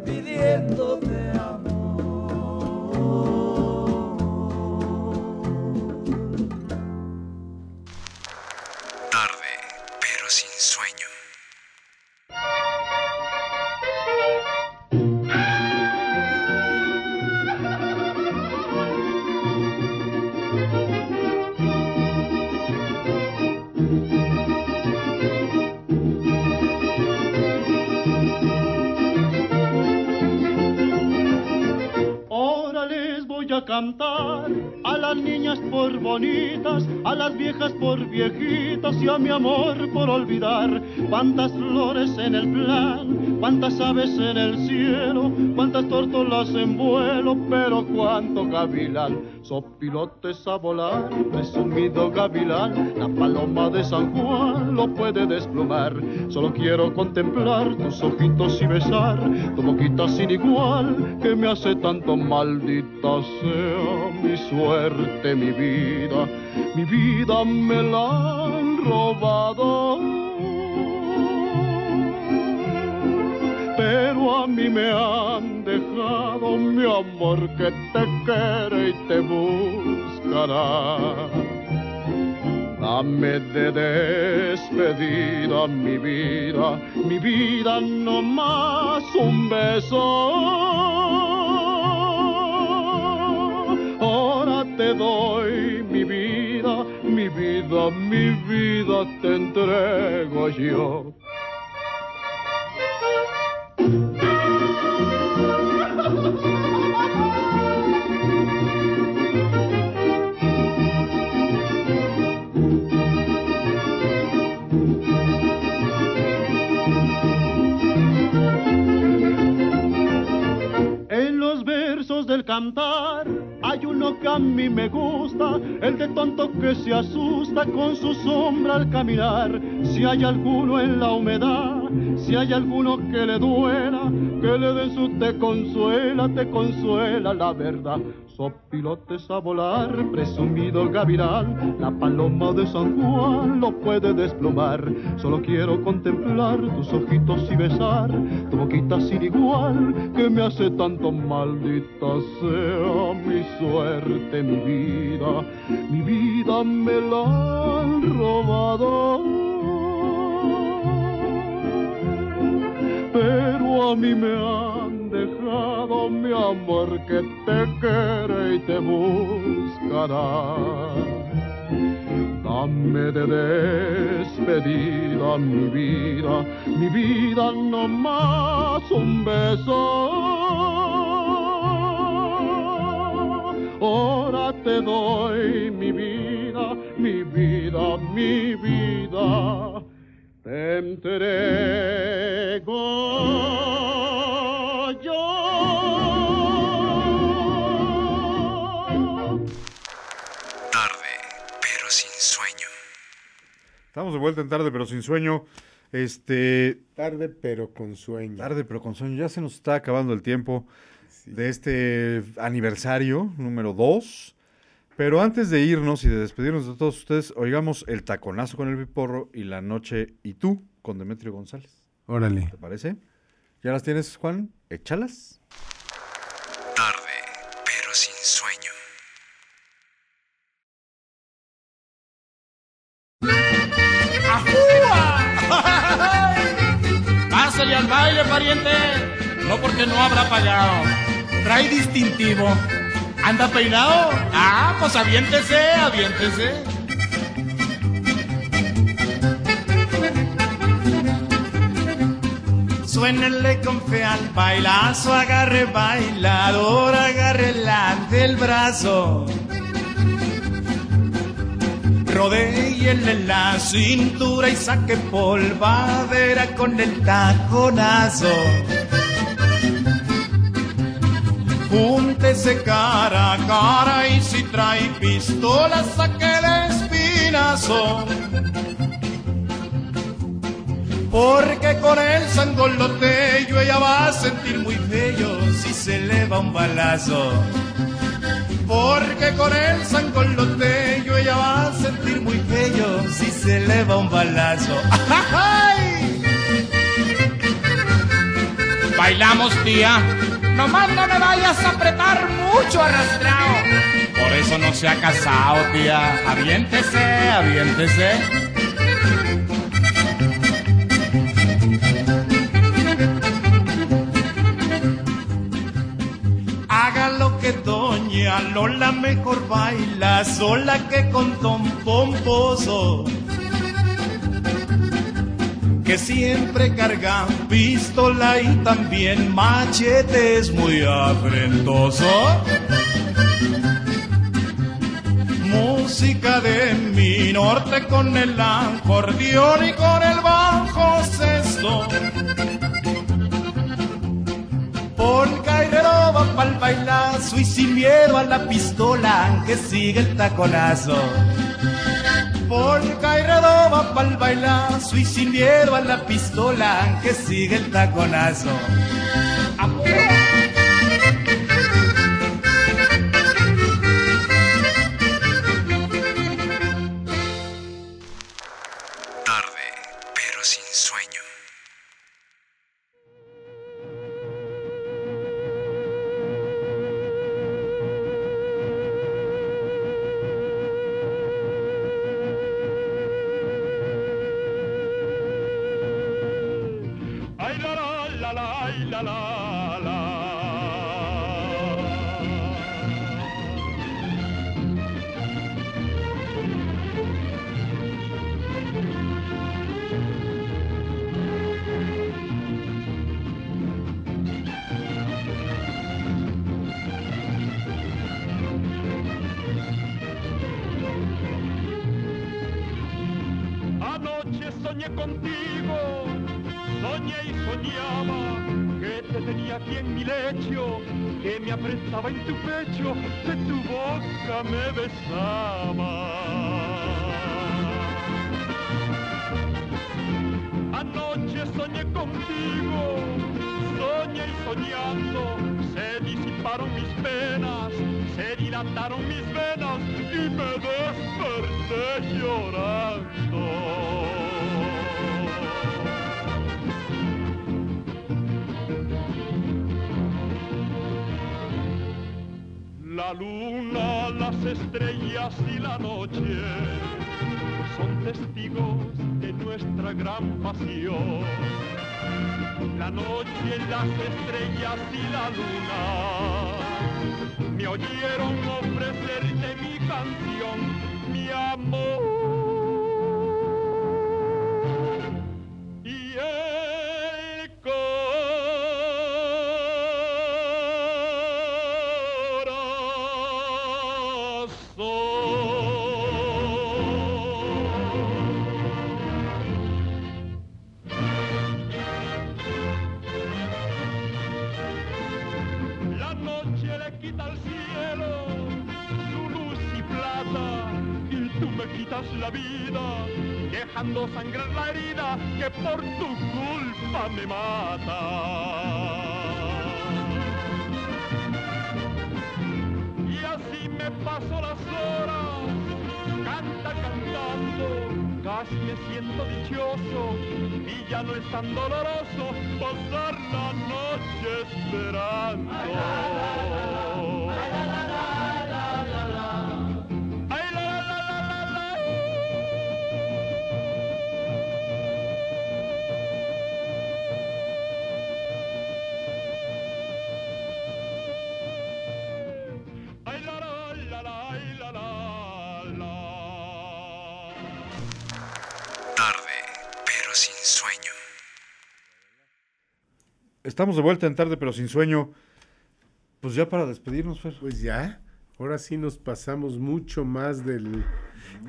a las viejas por viejitas y a mi amor por olvidar. Cuántas flores en el plan, cuántas aves en el cielo, cuántas tortolas en vuelo, pero cuánto gavilán. Sopilotes a volar, presumido gavilán, la paloma de San Juan lo puede desplumar. Solo quiero contemplar tus ojitos y besar tu boquita sin igual que me hace tanto maldita sea mi suerte, mi vida, mi vida me la robado. Pero a mí me han dejado mi amor que te quiere y te buscará. Dame de despedida mi vida, mi vida no más un beso. Ahora te doy mi vida, te entrego yo. En los versos del cantar que a mí me gusta, el de tonto que se asusta con su sombra al caminar. Si hay alguno en la humedad, si hay alguno que le duela, que le dé su te consuela, te consuela la verdad. Sopilotes a volar, presumido gavilán, la paloma de San Juan lo puede desplomar. Solo quiero contemplar tus ojitos y besar tu boquita sin igual que me hace tanto maldita sea mi suerte, mi vida, mi vida me la han robado. Pero a mí me han dejado mi amor que te quiere y te buscará. Dame de despedida mi vida, mi vida no más un beso. Ahora te doy mi vida, mi vida, mi vida, te entrego yo. Tarde, pero sin sueño. Estamos de vuelta en tarde, pero sin sueño. Este. Tarde, pero con sueño. Tarde, pero con sueño. Ya se nos está acabando el tiempo de este aniversario número 2. Pero antes de irnos y de despedirnos de todos ustedes, oigamos el taconazo con el Piporro y la noche y tú con Demetrio González. Órale. ¿Te parece? ¿Ya las tienes, Juan? Échalas. Tarde, pero sin sueño. Pásale al baile, pariente. No porque no habrá pagado. Trae distintivo. ¿Anda peinado? Ah, pues aviéntese, aviéntese. Suénenle con fe al bailazo, agarre bailador, agarre la del brazo. Rodéele la cintura y saque polvadera con el taconazo. Júntese cara a cara y si trae pistola saque el espinazo. Porque con el sangoloteyo ella va a sentir muy feo si se le va un balazo. Porque con el sangoloteyo ella va a sentir muy feo si se le va un balazo. ¡Ay! Bailamos, tía. Nomás no me vayas a apretar mucho arrastrado. Por eso no se ha casado, tía. Aviéntese, aviéntese. Haga lo que doña Lola mejor baila sola que con Tom Pomposo. Que siempre carga pistola y también machete es muy afrentoso. Música de mi norte con el acordeón y con el bajo sexto. Polka y redoba pa'l bailazo y sin miedo a la pistola que sigue el taconazo. Polka y redoba pa'l bailazo y sin miedo a la pistola que sigue el taconazo. Apretaba en tu pecho, que tu boca me besaba. Anoche soñé contigo, soñé y soñando, se disiparon mis penas, se dilataron mis venas La luna, las estrellas y la noche son testigos de nuestra gran pasión. La noche, las estrellas y la luna me oyeron ofrecerte mi canción, mi amor. Y así me paso las horas, canta cantando, casi me siento dichoso y ya no es tan doloroso pasar sueño. Estamos de vuelta en tarde, pero sin sueño. Pues ya para despedirnos, Fer. Pues ya, ahora sí nos pasamos mucho más del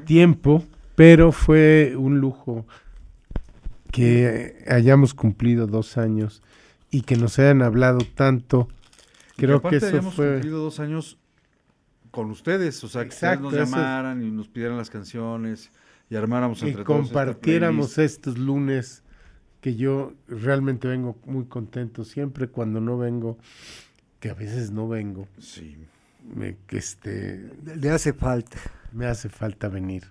tiempo, pero fue un lujo que hayamos cumplido dos años y que nos hayan hablado tanto Creo aparte que eso hayamos fue... cumplido dos años con ustedes, o sea, que ustedes nos es- llamaran y nos pidieran las canciones y armáramos y entre todos esta compartiéramos estos lunes que yo realmente vengo muy contento siempre cuando no vengo que a veces no vengo. Sí. Me que este Le hace falta. me hace falta venir.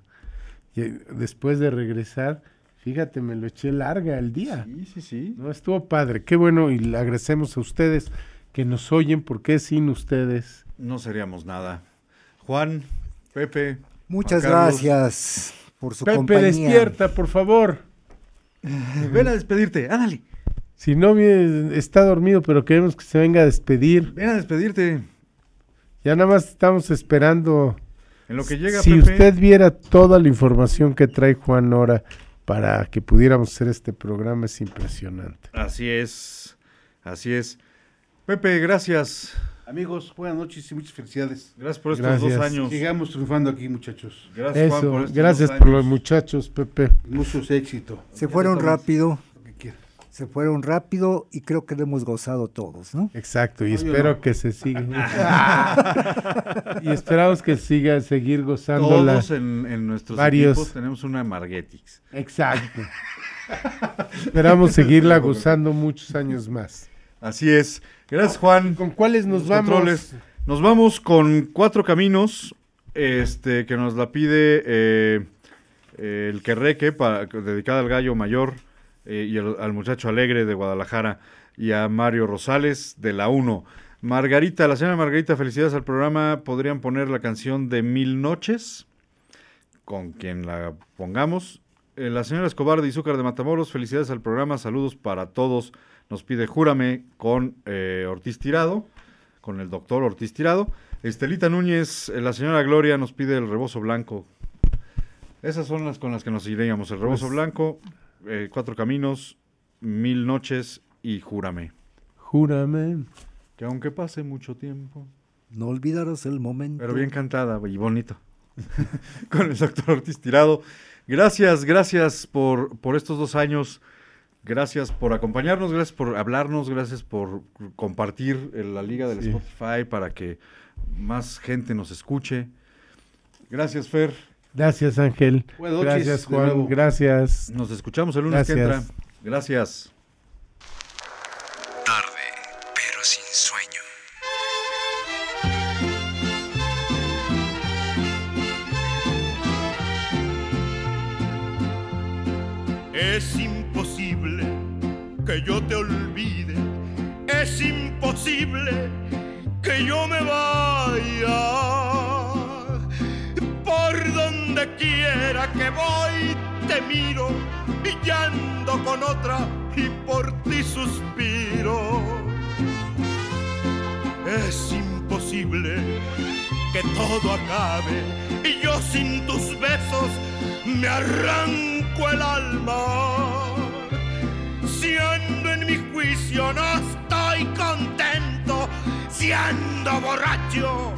Y eh, después de regresar fíjate me lo eché larga el día. Sí sí sí. No estuvo padre. Qué bueno y le agradecemos a ustedes que nos oyen porque sin ustedes No seríamos nada. Juan, Pepe. Muchas gracias por su Pepe compañía. despierta por favor Ven a despedirte, ándale. Si no está dormido, pero queremos que se venga a despedir. Ven a despedirte. Ya nada más estamos esperando. En lo que llega si Pepe. usted viera toda la información que trae Juan Nora para que pudiéramos hacer este programa, es impresionante. Así es, así es. Pepe, gracias. Amigos, buenas noches y muchas felicidades. Gracias por estos Gracias. dos años. Sigamos triunfando aquí, muchachos. Gracias, Juan, por estos gracias dos por años. los muchachos, Pepe. Muchos éxito. Se fueron rápido. Se fueron rápido y creo que lo hemos gozado todos, ¿no? Exacto, y No, espero no. que se siga. y esperamos que siga seguir gozándola. Todos en, en nuestros varios. equipos tenemos una Margetix. Exacto. Esperamos seguirla gozando muchos años más. Así es. Gracias, Juan. ¿Con cuáles nos Los vamos? controles. Nos vamos con Cuatro Caminos, este, que nos la pide eh, eh, el Querreque, para, dedicada al gallo mayor eh, y al, al muchacho alegre de Guadalajara, y a Mario Rosales de la 1. Margarita, la señora Margarita, felicidades al programa. Podrían poner la canción de Mil Noches, con quien la pongamos. La señora Escobar de Izúcar de Matamoros, felicidades al programa, saludos para todos. Nos pide Júrame con eh, Ortiz Tirado, con el doctor Ortiz Tirado. Estelita Núñez, eh, la señora Gloria nos pide el rebozo blanco. Esas son las con las que nos iríamos. El rebozo Pues- blanco, eh, Cuatro Caminos, Mil Noches y Júrame. Júrame. Que aunque pase mucho tiempo. No olvidaros el momento. Pero bien cantada y bonito. Con el doctor Ortiz Tirado. Gracias, gracias por, por estos dos años. Gracias por acompañarnos, gracias por hablarnos, gracias por compartir en la liga del Sí. Spotify para que más gente nos escuche. Gracias, Fer. Gracias, Ángel. Buenas noches, Gracias, Juan. Gracias. Nos escuchamos el lunes que entra. Gracias. Que yo te olvide, es imposible que yo me vaya. Por donde quiera que voy te miro y con otra y por ti suspiro. Es imposible que todo acabe y yo sin tus besos me arranco el alma. En mi juicio no estoy contento, si ando borracho,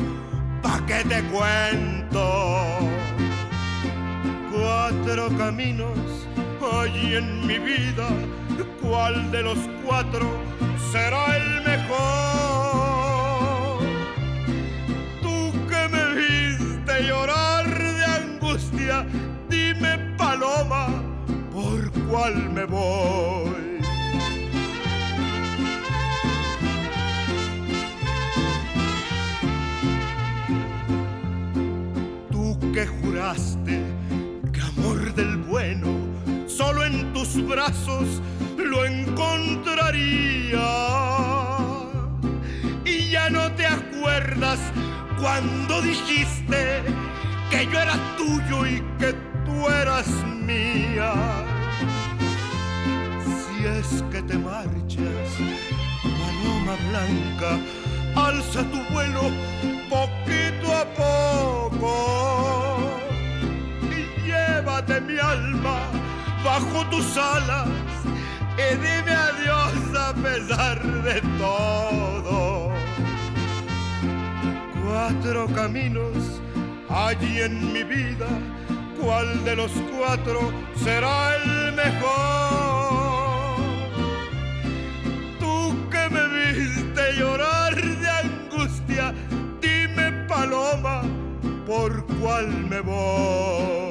¿pa' qué te cuento? Cuatro caminos hay en mi vida, ¿cuál de los cuatro será el mejor? Tú que me viste llorar de angustia, dime paloma, ¿por cuál me voy? Que juraste que amor del bueno solo en tus brazos lo encontraría y ya no te acuerdas cuando dijiste que yo era tuyo y que tú eras mía. Si es que te marchas, paloma blanca, alma bajo tus alas y dime adiós a pesar de todo. Cuatro caminos hay en mi vida, ¿cuál de los cuatro será el mejor? Tú que me viste llorar de angustia, dime paloma, ¿por cuál me voy?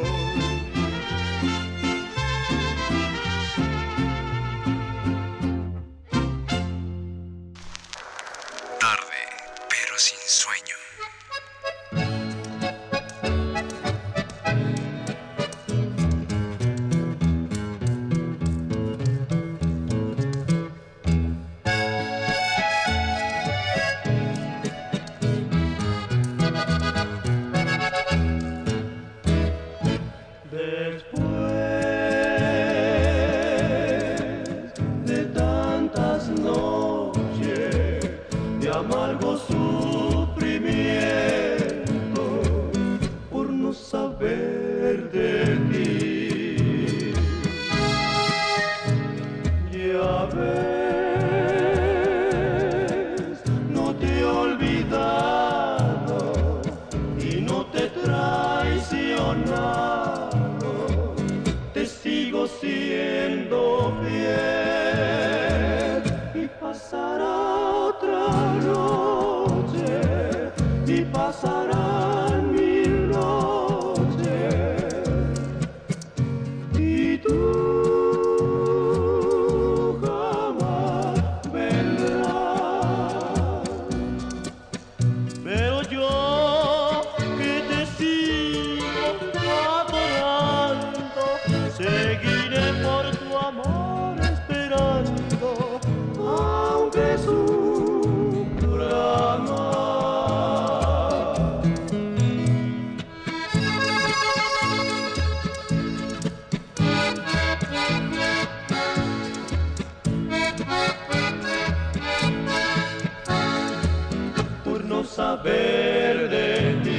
Saber de ti.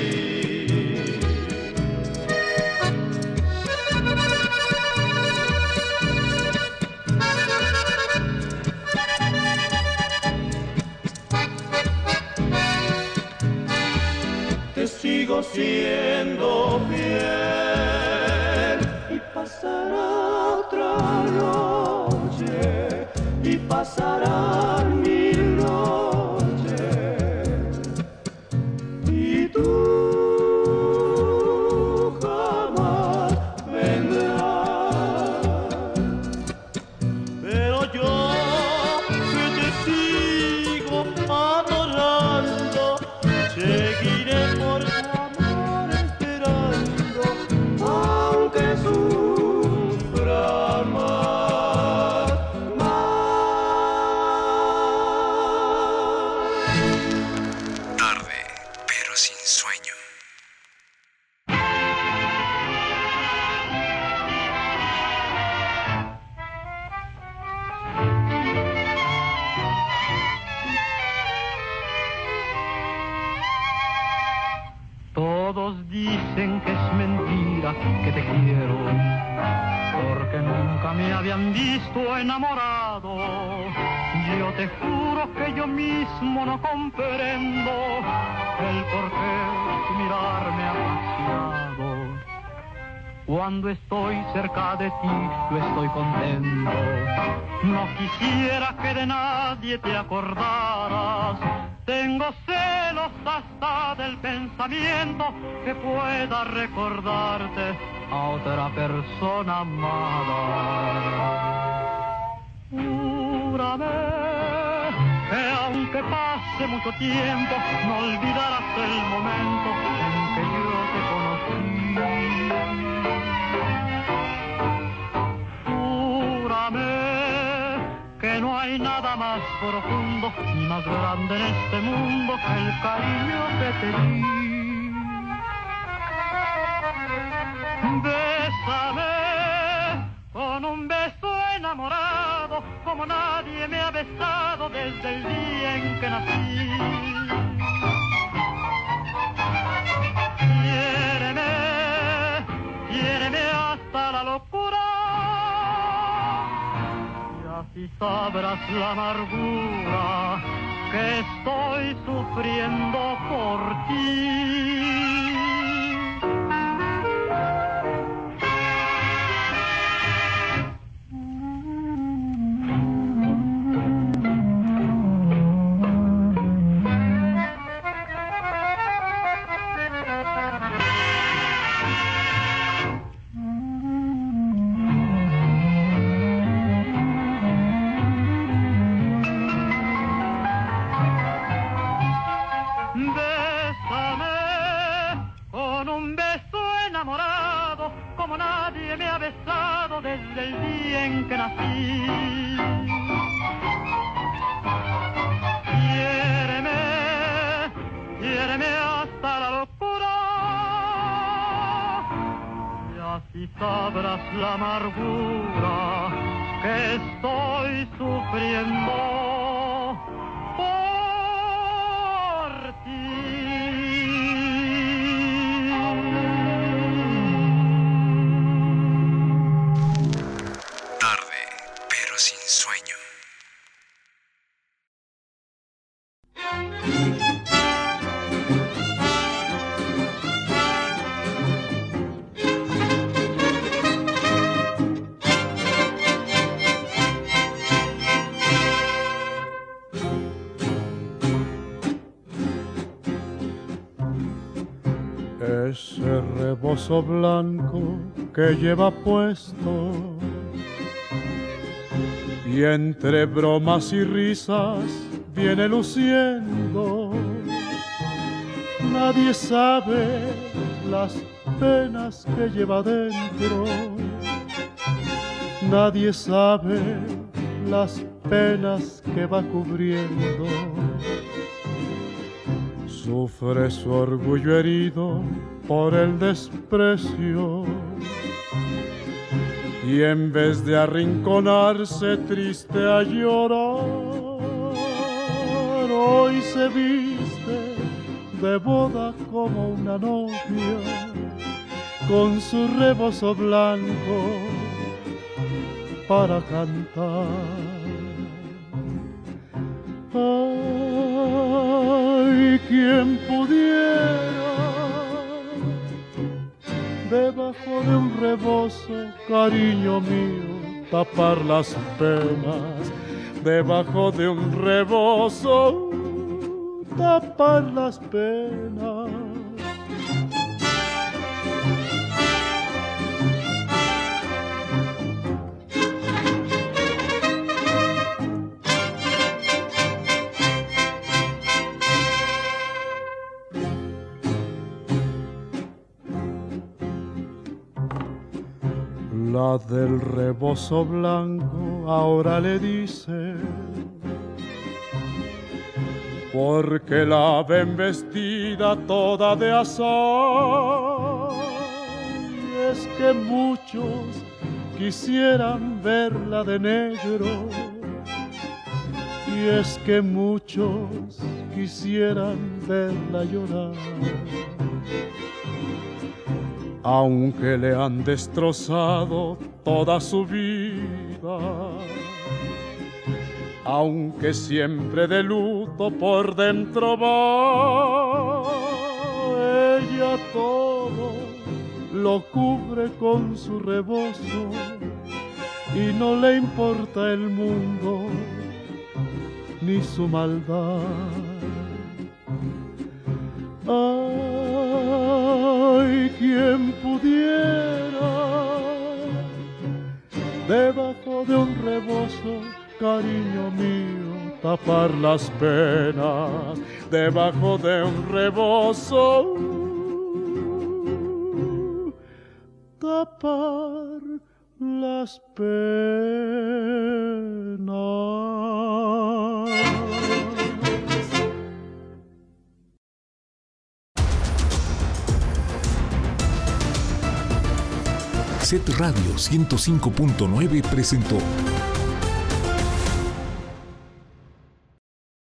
Te sigo siendo fiel y pasará otra noche y pasarán otra persona amada. Júrame que aunque pase mucho tiempo, no olvidarás el momento en que yo te conocí. Júrame que no hay nada más profundo ni más grande en este mundo que el cariño que te di. Enamorado como nadie me ha besado desde el día en que nací. Quiéreme, quiéreme hasta la locura y así sabrás la amargura que estoy sufriendo por ti. Blanco que lleva puesto y entre bromas y risas viene luciendo. Nadie sabe las penas que lleva dentro. Nadie sabe las penas que va cubriendo. Sufre su orgullo herido por el desprecio. Y en vez de arrinconarse triste a llorar, hoy se viste de boda como una novia con su rebozo blanco para cantar. Ay, quien pudiera debajo de un rebozo, cariño mío, tapar las penas, debajo de un rebozo, tapar las penas. Del rebozo blanco ahora le dice, porque la ven vestida toda de azar. Y es que muchos quisieran verla de negro. Y es que muchos quisieran verla llorar aunque le han destrozado toda su vida, aunque siempre de luto por dentro va, ella todo lo cubre con su rebozo y no le importa el mundo ni su maldad. Ay, quien pudiera debajo de un rebozo, cariño mío, tapar las penas, debajo de un rebozo, tapar las penas. Set Radio 105.9 presentó